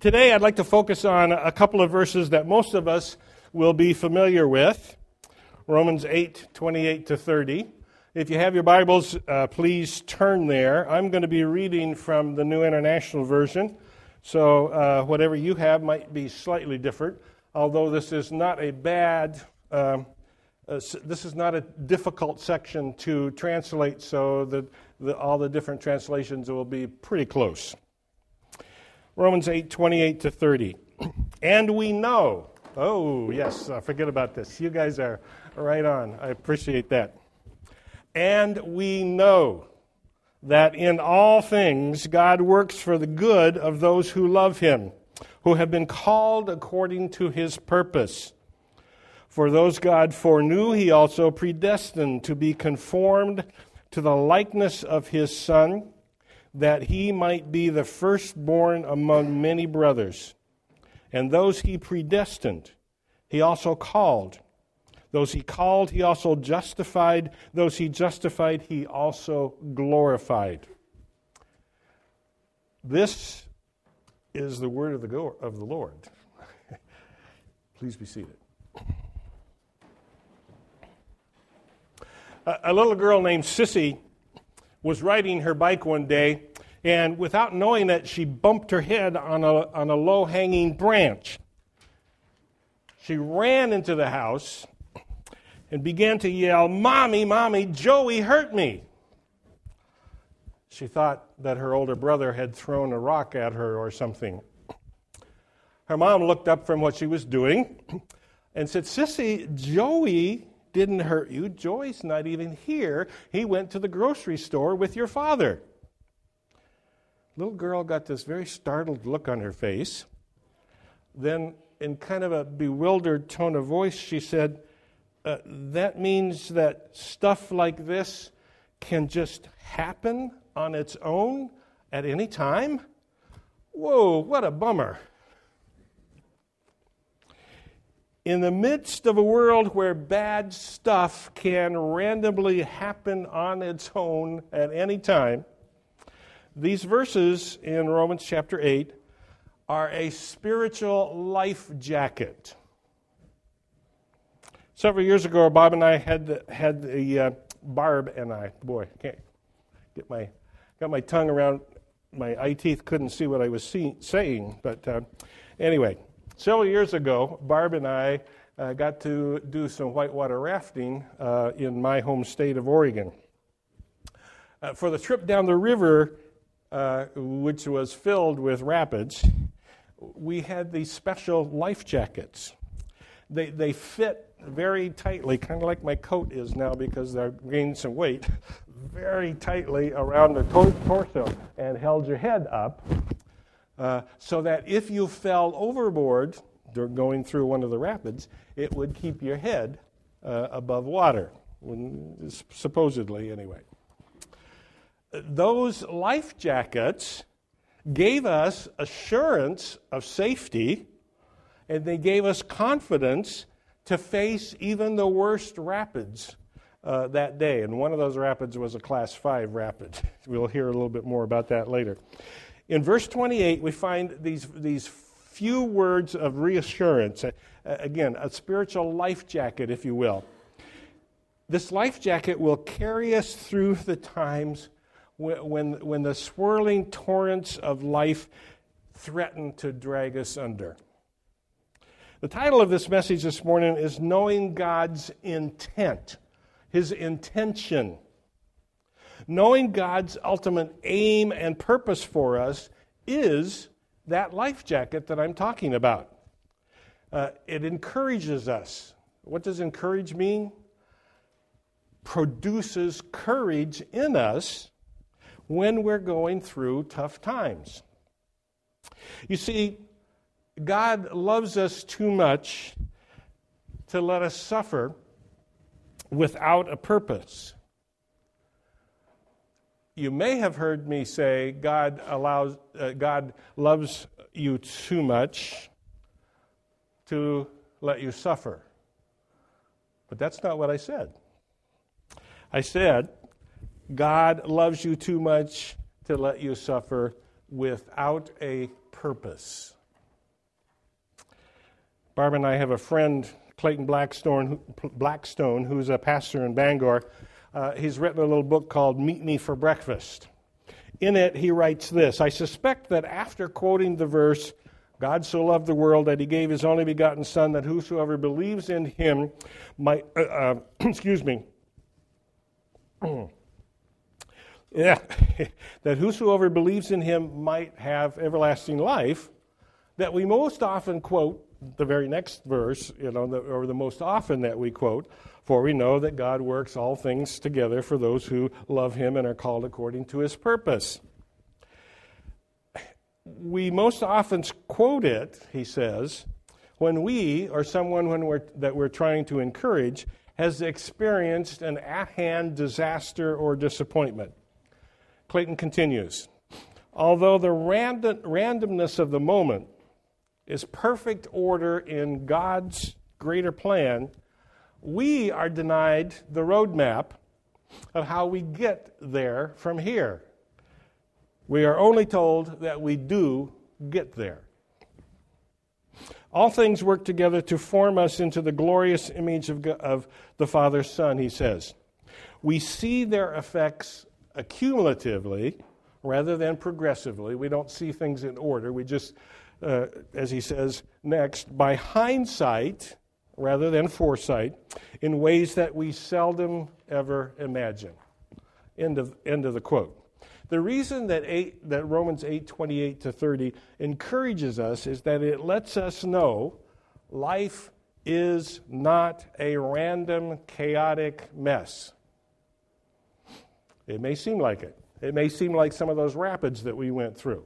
Today, I'd like to focus on a couple of verses that most of us will be familiar with Romans 8 28 to 30. If you have your Bibles, uh, please turn there. I'm going to be reading from the New International Version, so uh, whatever you have might be slightly different, although this is not a bad. Um, uh, this is not a difficult section to translate, so that the, all the different translations will be pretty close. Romans 8 28 to 30. And we know, oh, yes, uh, forget about this. You guys are right on. I appreciate that. And we know that in all things God works for the good of those who love him, who have been called according to his purpose. For those God foreknew, he also predestined to be conformed to the likeness of his Son that he might be the firstborn among many brothers. And those he predestined, he also called. Those he called, he also justified. Those he justified, he also glorified. This is the word of the, go- of the Lord. Please be seated. A, a little girl named Sissy was riding her bike one day, and without knowing it, she bumped her head on a, on a low hanging branch. She ran into the house and began to yell, Mommy, Mommy, Joey hurt me. She thought that her older brother had thrown a rock at her or something. Her mom looked up from what she was doing and said, Sissy, Joey didn't hurt you. Joey's not even here. He went to the grocery store with your father. Little girl got this very startled look on her face. Then, in kind of a bewildered tone of voice, she said, uh, That means that stuff like this can just happen on its own at any time? Whoa, what a bummer in the midst of a world where bad stuff can randomly happen on its own at any time, these verses in Romans chapter 8 are a spiritual life jacket. Several years ago, Bob and I had the, had the uh, Barb and I, boy, can't get my got my tongue around. My eye teeth, couldn't see what I was see, saying, but uh, anyway, Several years ago, Barb and I uh, got to do some whitewater rafting uh, in my home state of Oregon. Uh, for the trip down the river, uh, which was filled with rapids, we had these special life jackets. They, they fit very tightly, kind of like my coat is now because they're gaining some weight, very tightly around the torso and held your head up uh, so that if you fell overboard going through one of the rapids, it would keep your head uh, above water, when, supposedly, anyway. Those life jackets gave us assurance of safety, and they gave us confidence to face even the worst rapids uh, that day. And one of those rapids was a class 5 rapid. We'll hear a little bit more about that later. In verse 28, we find these, these few words of reassurance. Again, a spiritual life jacket, if you will. This life jacket will carry us through the times when, when, when the swirling torrents of life threaten to drag us under. The title of this message this morning is Knowing God's Intent, His intention knowing God's ultimate aim and purpose for us is that life jacket that I'm talking about. Uh, it encourages us. What does encourage mean? Produces courage in us when we're going through tough times. You see, God loves us too much to let us suffer without a purpose you may have heard me say God allows uh, God loves you too much to let you suffer. But that's not what I said. I said God loves you too much to let you suffer without a purpose. Barb and I have a friend, Clayton Blackstone, Blackstone who's a pastor in Bangor. Uh, he's written a little book called Meet Me for Breakfast. In it, he writes this I suspect that after quoting the verse, God so loved the world that he gave his only begotten Son, that whosoever believes in him might, uh, uh, excuse me, yeah, that whosoever believes in him might have everlasting life, that we most often quote the very next verse, you know, the, or the most often that we quote, for we know that God works all things together for those who love him and are called according to his purpose. We most often quote it, he says, when we or someone when we're, that we're trying to encourage has experienced an at hand disaster or disappointment. Clayton continues Although the random, randomness of the moment is perfect order in God's greater plan, we are denied the roadmap of how we get there from here. We are only told that we do get there. All things work together to form us into the glorious image of, of the Father's Son, he says. We see their effects accumulatively rather than progressively. We don't see things in order. We just, uh, as he says next, by hindsight rather than foresight in ways that we seldom ever imagine. End of, end of the quote. The reason that, eight, that Romans 8 28 to 30 encourages us is that it lets us know life is not a random, chaotic mess. It may seem like it. It may seem like some of those rapids that we went through,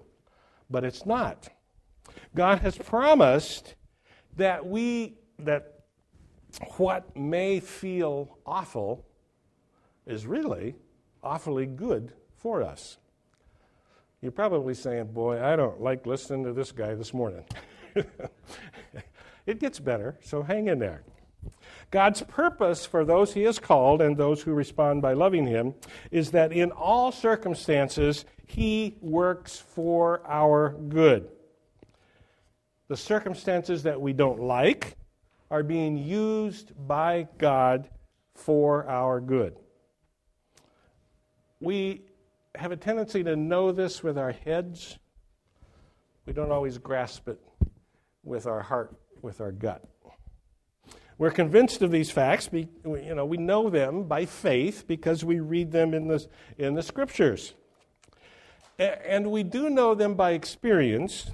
but it's not. God has promised that we that what may feel awful is really awfully good for us. You're probably saying, Boy, I don't like listening to this guy this morning. it gets better, so hang in there. God's purpose for those He has called and those who respond by loving Him is that in all circumstances, He works for our good. The circumstances that we don't like are being used by God for our good. We have a tendency to know this with our heads. We don't always grasp it with our heart, with our gut. We're convinced of these facts. you know, we know them by faith because we read them in the, in the scriptures. And we do know them by experience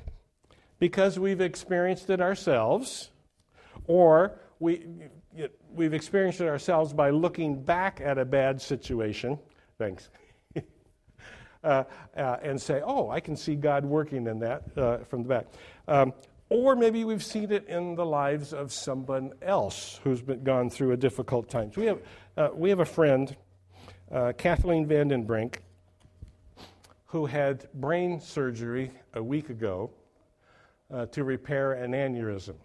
because we've experienced it ourselves, or we, we've experienced it ourselves by looking back at a bad situation. Thanks. uh, uh, and say, oh, I can see God working in that uh, from the back. Um, or maybe we've seen it in the lives of someone else who's been gone through a difficult time. So we have, uh, we have a friend, uh, Kathleen Vandenbrink, who had brain surgery a week ago uh, to repair an aneurysm.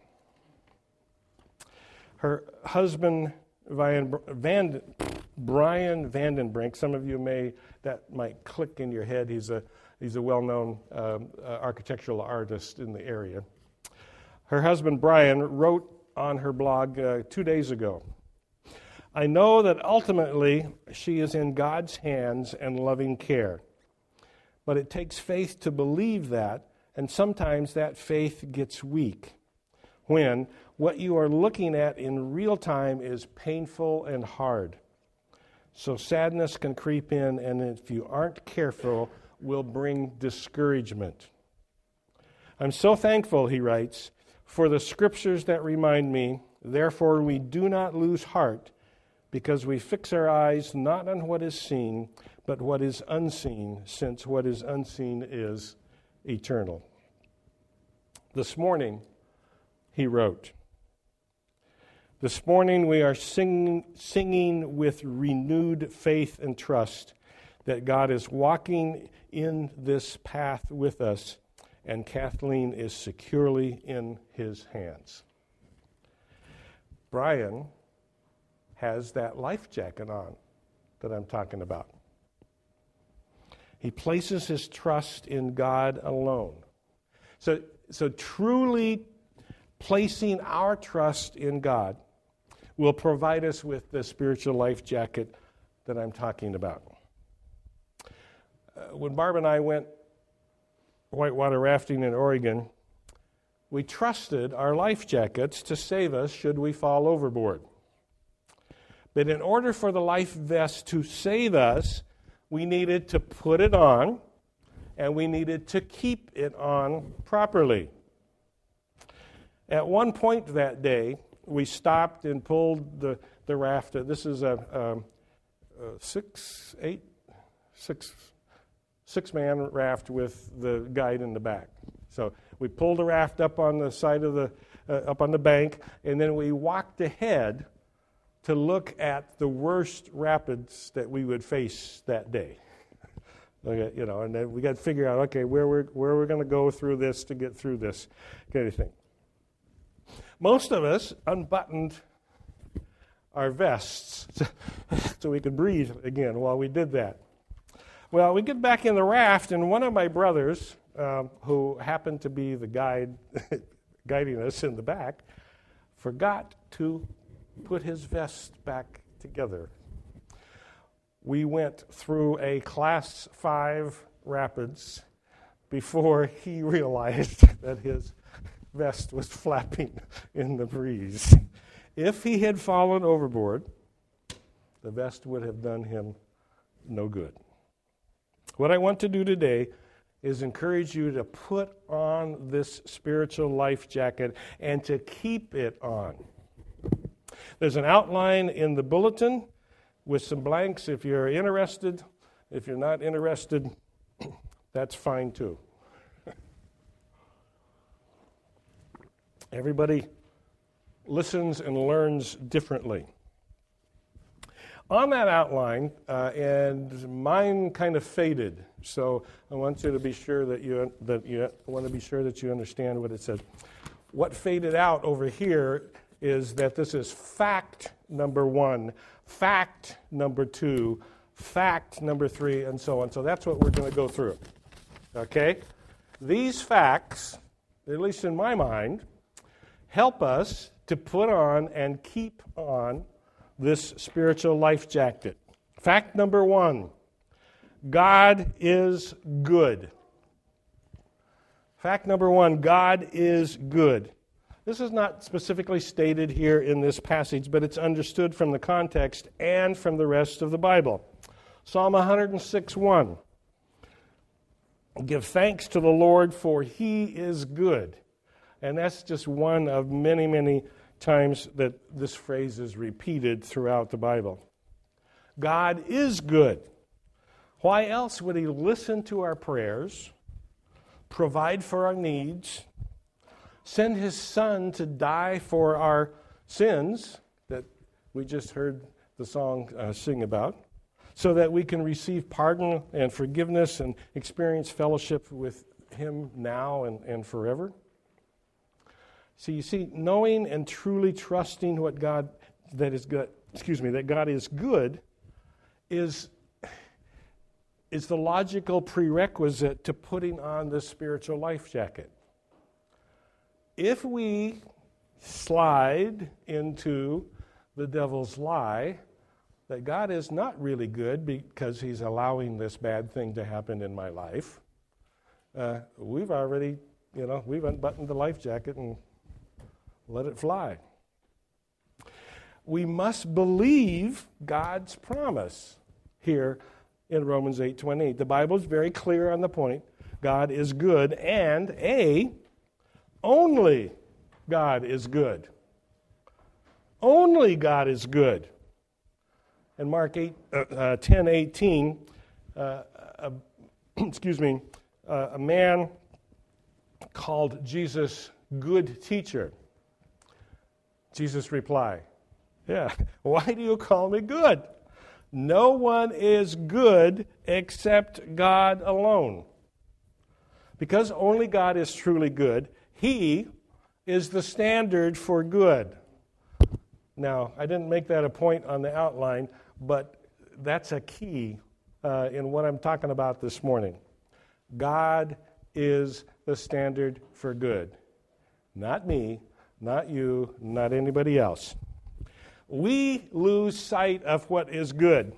Her husband, Van, Van, Brian Vandenbrink, some of you may, that might click in your head. He's a, he's a well known um, uh, architectural artist in the area. Her husband, Brian, wrote on her blog uh, two days ago I know that ultimately she is in God's hands and loving care. But it takes faith to believe that, and sometimes that faith gets weak when what you are looking at in real time is painful and hard. So sadness can creep in, and if you aren't careful, will bring discouragement. I'm so thankful, he writes, for the scriptures that remind me, therefore we do not lose heart, because we fix our eyes not on what is seen, but what is unseen, since what is unseen is eternal. This morning, he wrote, This morning we are singing, singing with renewed faith and trust that God is walking in this path with us and Kathleen is securely in his hands. Brian has that life jacket on that I'm talking about. He places his trust in God alone. So, so truly placing our trust in God will provide us with the spiritual life jacket that I'm talking about. Uh, when Barb and I went whitewater rafting in Oregon, we trusted our life jackets to save us should we fall overboard. But in order for the life vest to save us, we needed to put it on and we needed to keep it on properly. At one point that day, we stopped and pulled the, the raft. This is a, a, a six, eight, six, six man raft with the guide in the back. So we pulled the raft up on the side of the, uh, up on the bank, and then we walked ahead to look at the worst rapids that we would face that day. okay, you know, and then we got to figure out, okay, where we're, where we're going to go through this to get through this kind of thing. Most of us unbuttoned our vests so we could breathe again while we did that. Well, we get back in the raft, and one of my brothers, um, who happened to be the guide guiding us in the back, forgot to put his vest back together. We went through a class five rapids before he realized that his vest was flapping in the breeze. If he had fallen overboard, the vest would have done him no good. What I want to do today is encourage you to put on this spiritual life jacket and to keep it on. There's an outline in the bulletin with some blanks if you're interested. If you're not interested, that's fine too. Everybody listens and learns differently. On that outline, uh, and mine kind of faded, so I want you to be sure that you that you I want to be sure that you understand what it says. What faded out over here is that this is fact number one, fact number two, fact number three, and so on. So that's what we're going to go through. Okay? These facts, at least in my mind, help us to put on and keep on this spiritual life jacket. Fact number one God is good. Fact number one God is good. This is not specifically stated here in this passage, but it's understood from the context and from the rest of the Bible. Psalm 106 1. Give thanks to the Lord, for he is good. And that's just one of many, many times that this phrase is repeated throughout the Bible. God is good. Why else would he listen to our prayers, provide for our needs, send his son to die for our sins that we just heard the song uh, sing about, so that we can receive pardon and forgiveness and experience fellowship with him now and, and forever. So you see, knowing and truly trusting what God that is good, excuse me, that God is good is is the logical prerequisite to putting on the spiritual life jacket. If we slide into the devil's lie that God is not really good because he's allowing this bad thing to happen in my life, uh, we've already, you know, we've unbuttoned the life jacket and let it fly. We must believe God's promise here in Romans 8:28. The Bible is very clear on the point. God is good and a only God is good. Only God is good. In Mark 8, uh, uh, 10 18, uh, excuse me, uh, a man called Jesus good teacher. Jesus replied, Yeah, why do you call me good? No one is good except God alone. Because only God is truly good, he is the standard for good. Now, I didn't make that a point on the outline, but that's a key uh, in what I'm talking about this morning. God is the standard for good. Not me, not you, not anybody else. We lose sight of what is good.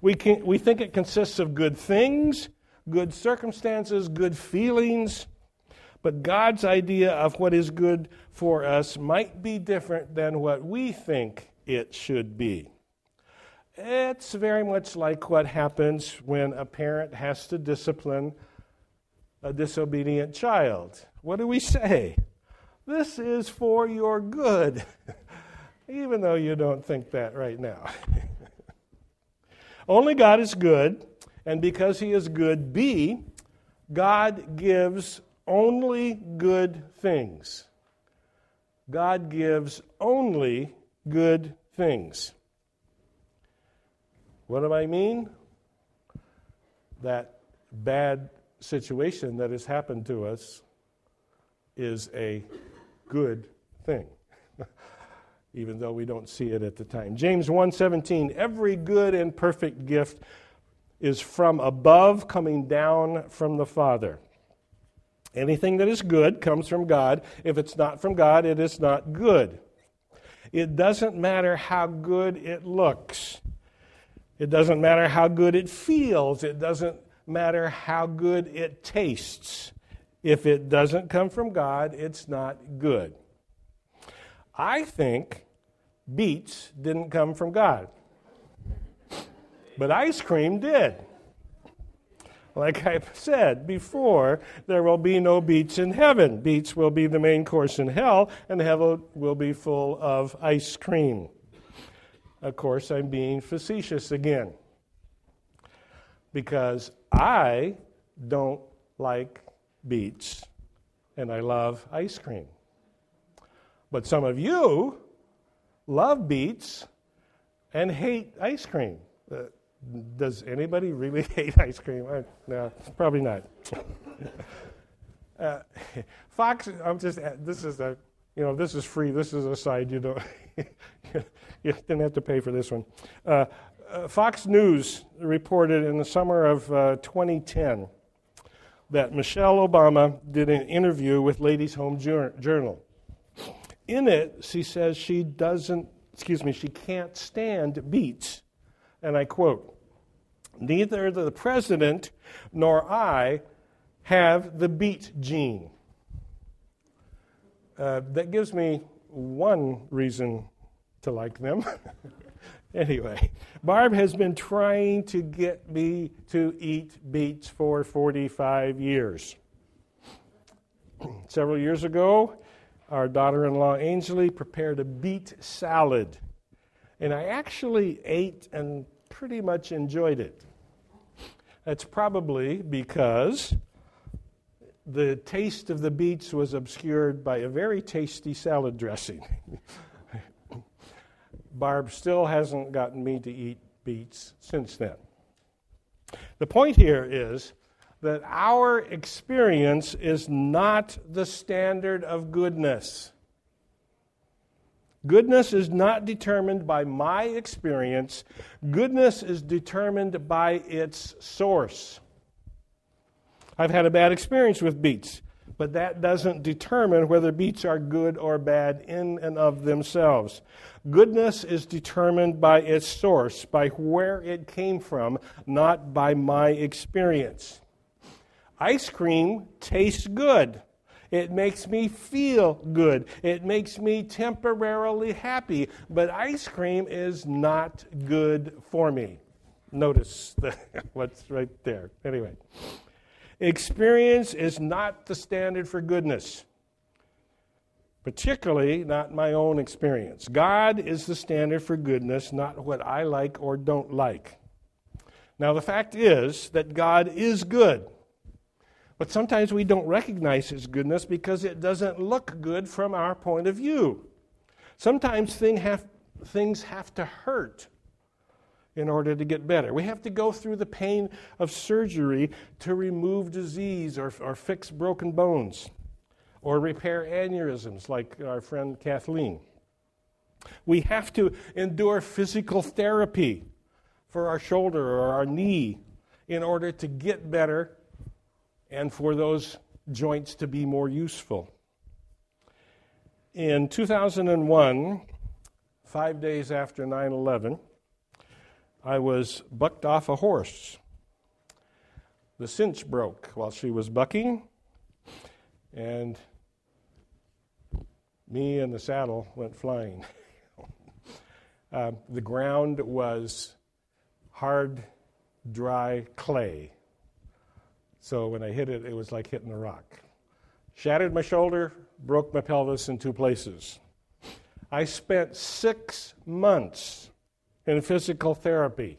We, can, we think it consists of good things, good circumstances, good feelings, but God's idea of what is good for us might be different than what we think it should be. It's very much like what happens when a parent has to discipline a disobedient child. What do we say? This is for your good, even though you don't think that right now. Only God is good, and because He is good, B, God gives only good things. God gives only good things. What do I mean? That bad situation that has happened to us is a good thing even though we don't see it at the time. James 1.17 every good and perfect gift is from above coming down from the father. Anything that is good comes from god. If it's not from god it is not good. It doesn't matter how good it looks. It doesn't matter how good it feels. It doesn't matter how good it tastes if it doesn't come from God, it's not good. I think beets didn't come from God, but ice cream did. Like I said before, there will be no beets in heaven. Beets will be the main course in hell, and heaven will be full of ice cream. Of course, I'm being facetious again because I don't like beets, and I love ice cream. But some of you love beets and hate ice cream. Uh, does anybody really hate ice cream? Uh, no, probably not. uh, Fox, I'm just, uh, this is a, you know, this is free. This is a side. You don't, you didn't have to pay for this one. Uh, uh, Fox News reported in the summer of 2010 that Michelle Obama did an interview with Ladies Home Journal. In it, she says she doesn't, excuse me, she can't stand beets. And I quote, Neither the president nor I have the beet gene. Uh, that gives me one reason to like them. Anyway, Barb has been trying to get me to eat beets for 45 years. Several years ago, our daughter in law Ainsley prepared a beet salad, and I actually ate and pretty much enjoyed it. That's probably because the taste of the beets was obscured by a very tasty salad dressing. Barb still hasn't gotten me to eat beets since then. The point here is that our experience is not the standard of goodness. Goodness is not determined by my experience, goodness is determined by its source. I've had a bad experience with beets, but that doesn't determine whether beets are good or bad in and of themselves. Goodness is determined by its source, by where it came from, not by my experience. Ice cream tastes good. It makes me feel good. It makes me temporarily happy. But ice cream is not good for me. Notice the, what's right there. Anyway, experience is not the standard for goodness particularly not my own experience. God is the standard for goodness, not what I like or don't like. Now, the fact is that God is good. But sometimes we don't recognize His goodness because it doesn't look good from our point of view. Sometimes thing have, things have to hurt in order to get better. We have to go through the pain of surgery to remove disease or, or fix broken bones or repair aneurysms, like our friend Kathleen. We have to endure physical therapy for our shoulder or our knee in order to get better and for those joints to be more useful. In 2001, five days after 9 11, I was bucked off a horse. The cinch broke while she was bucking, and me and the saddle went flying. uh, the ground was hard, dry clay. So when I hit it, it was like hitting a rock. Shattered my shoulder, broke my pelvis in two places. I spent six months in physical therapy.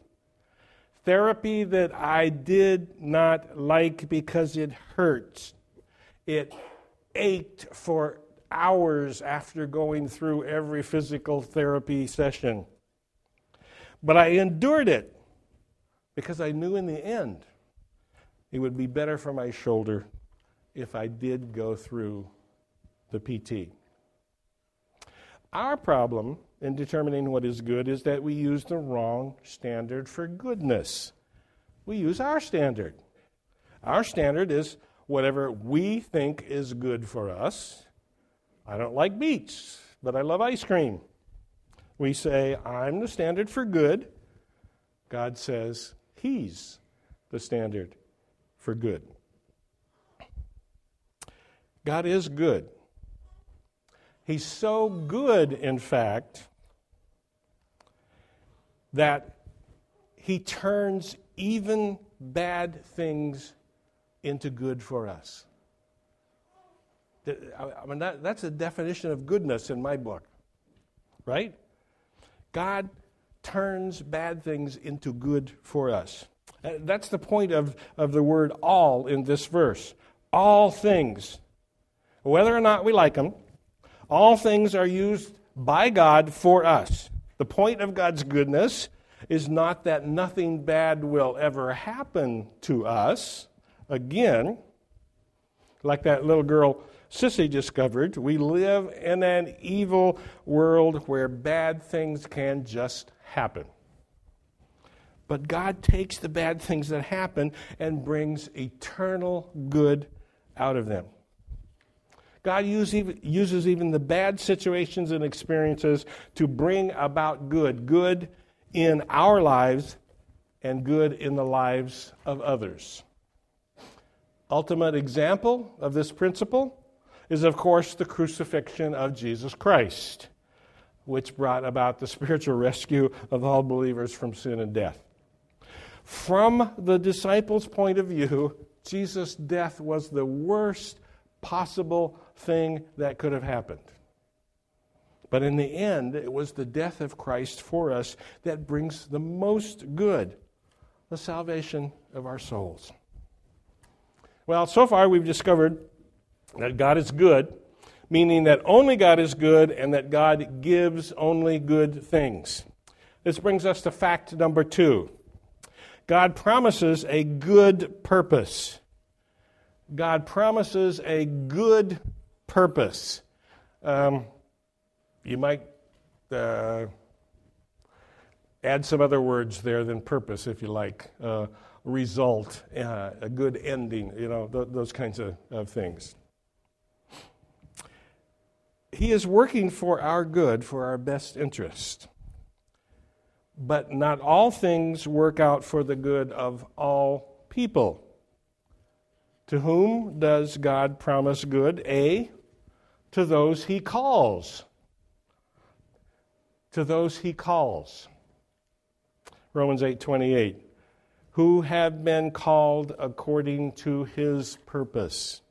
Therapy that I did not like because it hurt. It ached for hours after going through every physical therapy session. But I endured it because I knew in the end it would be better for my shoulder if I did go through the PT. Our problem in determining what is good is that we use the wrong standard for goodness. We use our standard. Our standard is whatever we think is good for us. I don't like beets, but I love ice cream. We say, I'm the standard for good. God says, He's the standard for good. God is good. He's so good, in fact, that he turns even bad things into good for us. I mean, that, that's a definition of goodness in my book, right? God turns bad things into good for us. That's the point of, of the word all in this verse. All things whether or not we like them, all things are used by God for us. The point of God's goodness is not that nothing bad will ever happen to us. Again, like that little girl Sissy discovered, we live in an evil world where bad things can just happen. But God takes the bad things that happen and brings eternal good out of them. God uses even the bad situations and experiences to bring about good, good in our lives and good in the lives of others. Ultimate example of this principle is, of course, the crucifixion of Jesus Christ, which brought about the spiritual rescue of all believers from sin and death. From the disciples' point of view, Jesus' death was the worst possible thing that could have happened. But in the end, it was the death of Christ for us that brings the most good the salvation of our souls. Well, so far we've discovered that God is good, meaning that only God is good and that God gives only good things. This brings us to fact number two God promises a good purpose. God promises a good purpose. Um, you might uh, add some other words there than purpose, if you like. Uh, result, uh, a good ending, you know, th- those kinds of, of things. He is working for our good, for our best interest. But not all things work out for the good of all people. To whom does God promise good? A. To those he calls. To those he calls. Romans 8:28. Who have been called according to his purpose.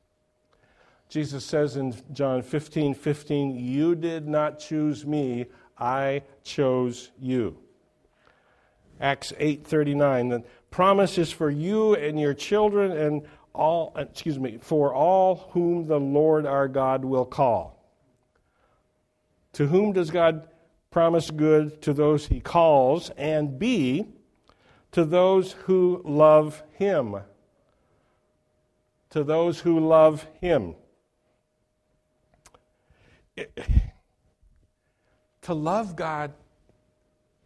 Jesus says in John 15, 15, You did not choose me, I chose you. Acts 8:39 the promise is for you and your children and all, excuse me, for all whom the Lord our God will call. To whom does God promise good? To those he calls, and B, to those who love him. To those who love him. It, to love God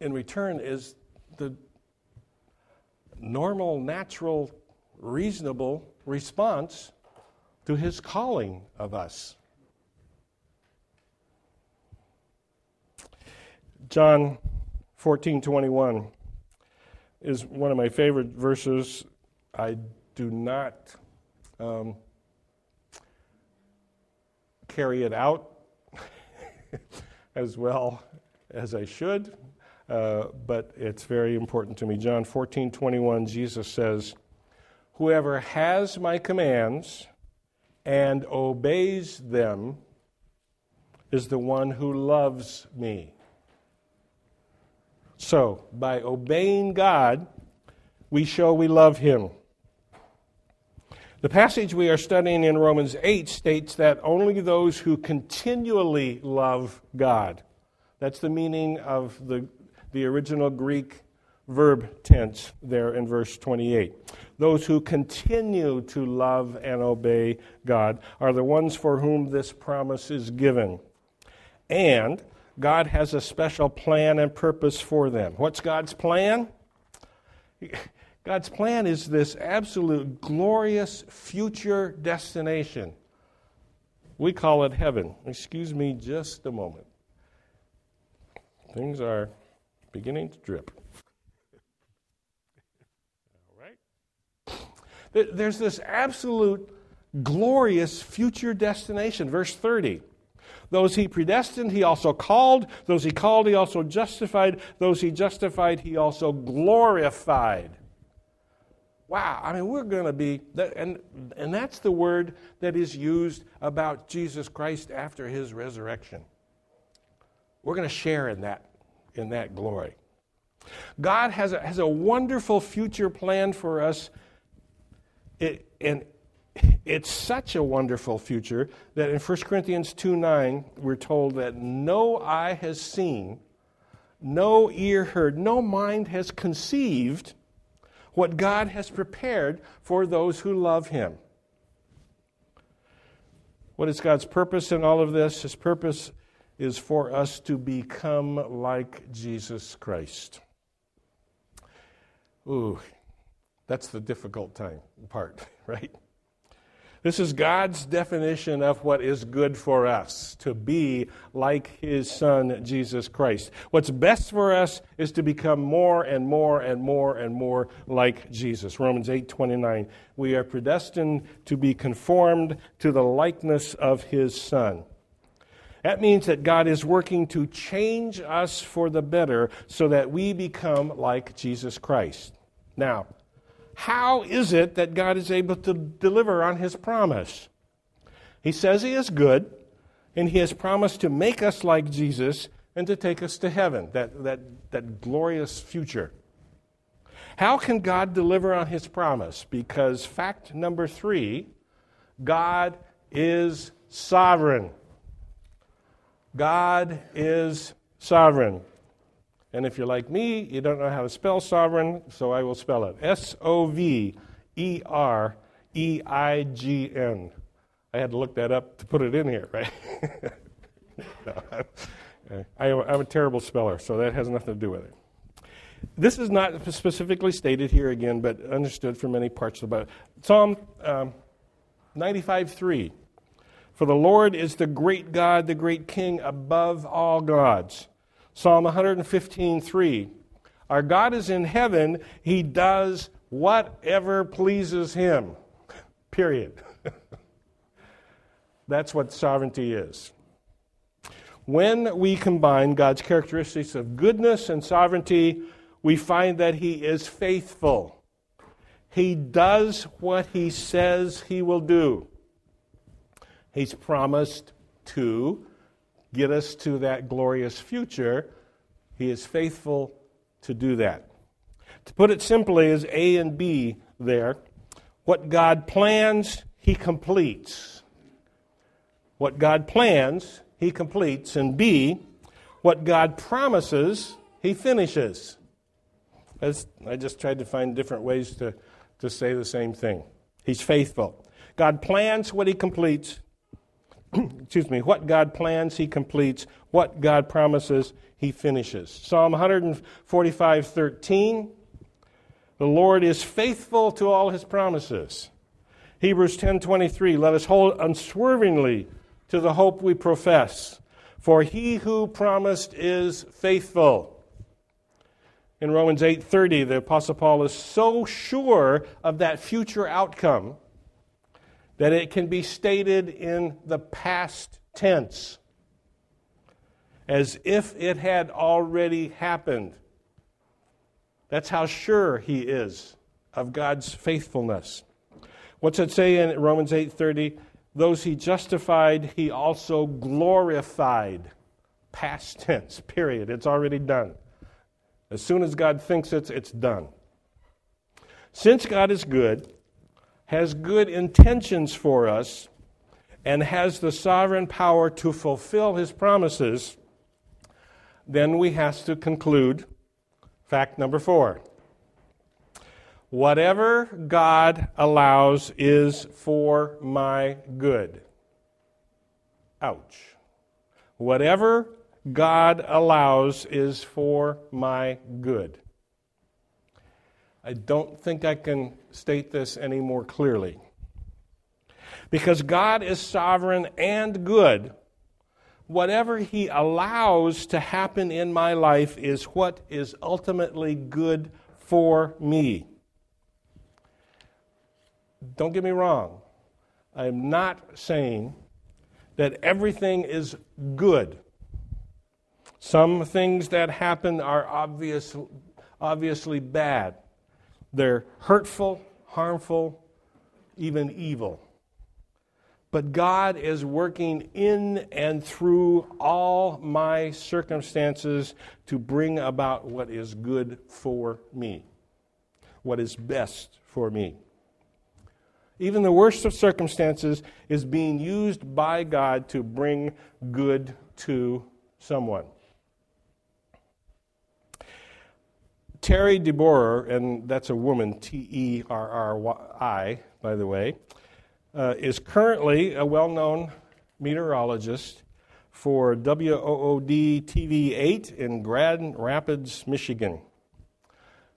in return is the normal, natural, reasonable response to his calling of us. John 14 21 is one of my favorite verses. I do not um, carry it out as well as I should, uh, but it's very important to me. John 14 21, Jesus says, Whoever has my commands and obeys them is the one who loves me. So, by obeying God, we show we love Him. The passage we are studying in Romans 8 states that only those who continually love God, that's the meaning of the, the original Greek verb tense there in verse 28. Those who continue to love and obey God are the ones for whom this promise is given. And God has a special plan and purpose for them. What's God's plan? God's plan is this absolute glorious future destination. We call it heaven. Excuse me just a moment. Things are beginning to drip. All right? There's this absolute glorious future destination. Verse 30. Those he predestined, he also called. Those he called, he also justified. Those he justified, he also glorified. Wow, I mean, we're going to be, and, and that's the word that is used about Jesus Christ after his resurrection. We're going to share in that, in that glory. God has a, has a wonderful future plan for us, it, and it's such a wonderful future that in 1 Corinthians 2 9, we're told that no eye has seen, no ear heard, no mind has conceived what God has prepared for those who love Him. What is God's purpose in all of this? His purpose is for us to become like Jesus Christ. Ooh, that's the difficult time part, right? This is God's definition of what is good for us to be like His Son, Jesus Christ. What's best for us is to become more and more and more and more like Jesus. Romans 8 29. We are predestined to be conformed to the likeness of His Son. That means that God is working to change us for the better so that we become like Jesus Christ. Now, how is it that God is able to deliver on his promise? He says he is good, and he has promised to make us like Jesus and to take us to heaven, that, that, that glorious future. How can God deliver on his promise? Because fact number three God is sovereign. God is sovereign. And if you're like me, you don't know how to spell sovereign, so I will spell it S O V E R E I G N. I had to look that up to put it in here, right? no, I, am a terrible speller, so that has nothing to do with it. This is not specifically stated here again, but understood from many parts of the Bible. Psalm um, 95 3. For the Lord is the great God, the great King above all gods. Psalm 115:3. Our God is in heaven, he does whatever pleases him. Period. That's what sovereignty is. When we combine God's characteristics of goodness and sovereignty, we find that he is faithful. He does what he says he will do. He's promised to get us to that glorious future, He is faithful to do that. To put it simply, is A and B there. What God plans, He completes. What God plans, He completes. And B, what God promises, He finishes. As I just tried to find different ways to, to say the same thing. He's faithful. God plans what He completes. excuse me, what God plans, He completes. What God promises, He finishes. Psalm 145 13. The Lord is faithful to all His promises. Hebrews 10 23. Let us hold unswervingly to the hope we profess. For he who promised is faithful. In Romans 8:30, the apostle Paul is so sure of that future outcome that it can be stated in the past tense as if it had already happened. That's how sure he is of God's faithfulness. What's it say in Romans 8:30? Those he justified, he also glorified. Past tense, period. It's already done. As soon as God thinks it's, it's done. Since God is good, has good intentions for us, and has the sovereign power to fulfill his promises, then we have to conclude fact number four. Whatever God allows is for my good. Ouch. Whatever God allows is for my good. I don't think I can state this any more clearly. Because God is sovereign and good, whatever He allows to happen in my life is what is ultimately good for me. Don't get me wrong. I'm not saying that everything is good. Some things that happen are obvious, obviously bad. They're hurtful, harmful, even evil. But God is working in and through all my circumstances to bring about what is good for me, what is best for me. Even the worst of circumstances is being used by God to bring good to someone. Terri DeBoer, and that's a woman, T E R R I, by the way, uh, is currently a well known meteorologist for WOOD TV 8 in Grand Rapids, Michigan.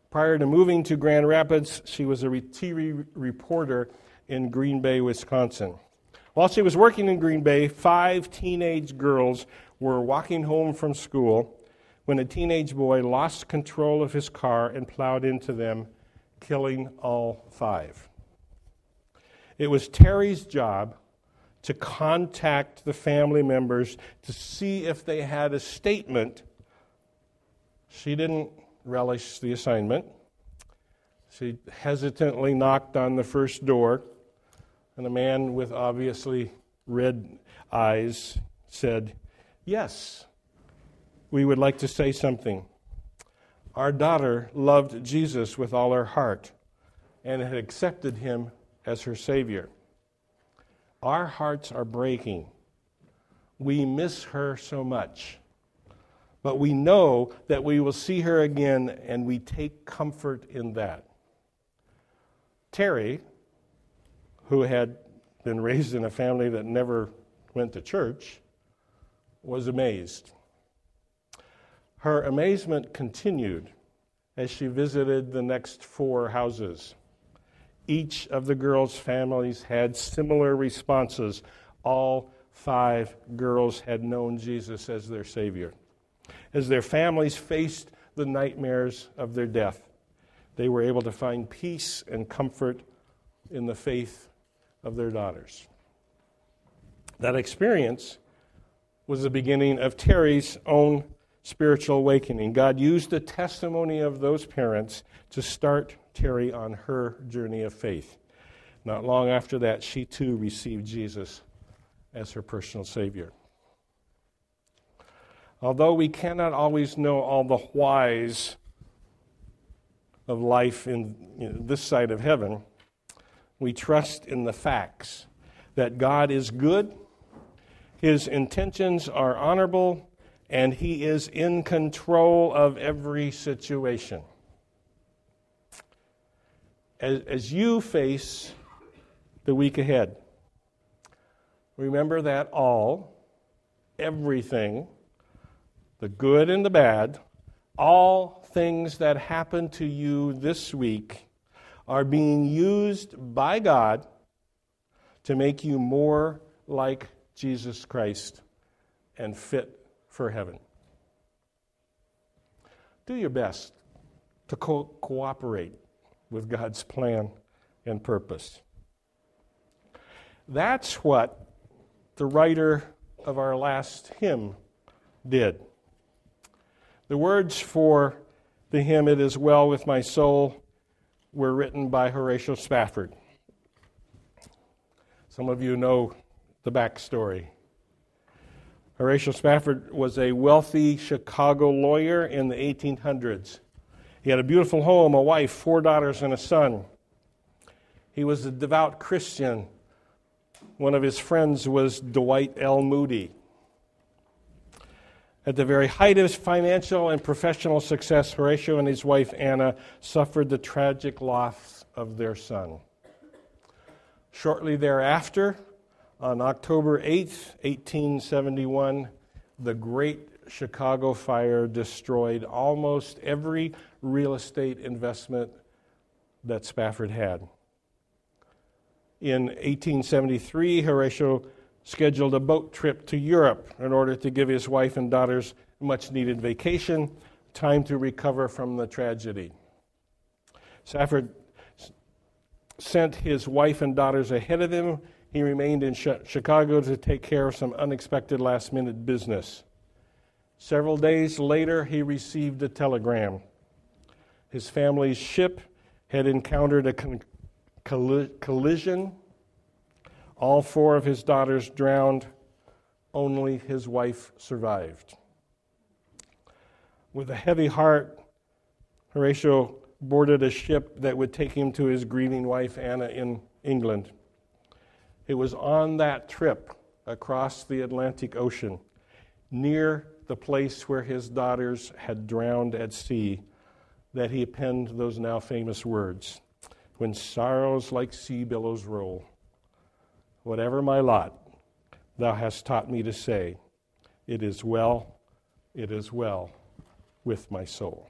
Prior to moving to Grand Rapids, she was a TV reporter in Green Bay, Wisconsin. While she was working in Green Bay, five teenage girls were walking home from school when a teenage boy lost control of his car and plowed into them, killing all five. It was Terri's job to contact the family members to see if they had a statement. She didn't relish the assignment. She hesitantly knocked on the first door and a man with obviously red eyes said, Yes, we would like to say something. Our daughter loved Jesus with all her heart and had accepted him as her Savior. Our hearts are breaking. We miss her so much. But we know that we will see her again, and we take comfort in that. Terri, who had been raised in a family that never went to church, was amazed. Her amazement continued as she visited the next four houses. Each of the girls' families had similar responses. All five girls had known Jesus as their Savior. As their families faced the nightmares of their death, they were able to find peace and comfort in the faith of their daughters. That experience was the beginning of Terri's own spiritual awakening. God used the testimony of those parents to start Terri on her journey of faith. Not long after that, she too received Jesus as her personal Savior. Although we cannot always know all the whys of life in you know, this side of heaven, we trust in the facts that God is good, His intentions are honorable, and He is in control of every situation. As, as you face the week ahead, remember that all, everything, the good and the bad, all things that happen to you this week are being used by God to make you more like Jesus Christ and fit for heaven. Do your best to co- cooperate with God's plan and purpose. That's what the writer of our last hymn did. The words for the hymn, It Is Well With My Soul, were written by Horatio Spafford. Some of you know the backstory. Horatio Spafford was a wealthy Chicago lawyer in the 1800s. He had a beautiful home, a wife, four daughters, and a son. He was a devout Christian. One of his friends was Dwight L. Moody. At the very height of his financial and professional success, Horatio and his wife Anna suffered the tragic loss of their son. Shortly thereafter, on October 8, 1871, the Great Chicago Fire destroyed almost every real estate investment that Spafford had. In 1873, Horatio scheduled a boat trip to Europe in order to give his wife and daughters much needed vacation, time to recover from the tragedy. Spafford sent his wife and daughters ahead of him. He remained in Chicago to take care of some unexpected last minute business. Several days later, he received a telegram. His family's ship had encountered a collision all four of his daughters drowned, only his wife survived. With a heavy heart, Horatio boarded a ship that would take him to his grieving wife, Anna, in England. It was on that trip across the Atlantic Ocean, near the place where his daughters had drowned at sea, that he penned those now famous words When sorrows like sea billows roll, Whatever my lot, thou hast taught me to say, It is well, it is well with my soul.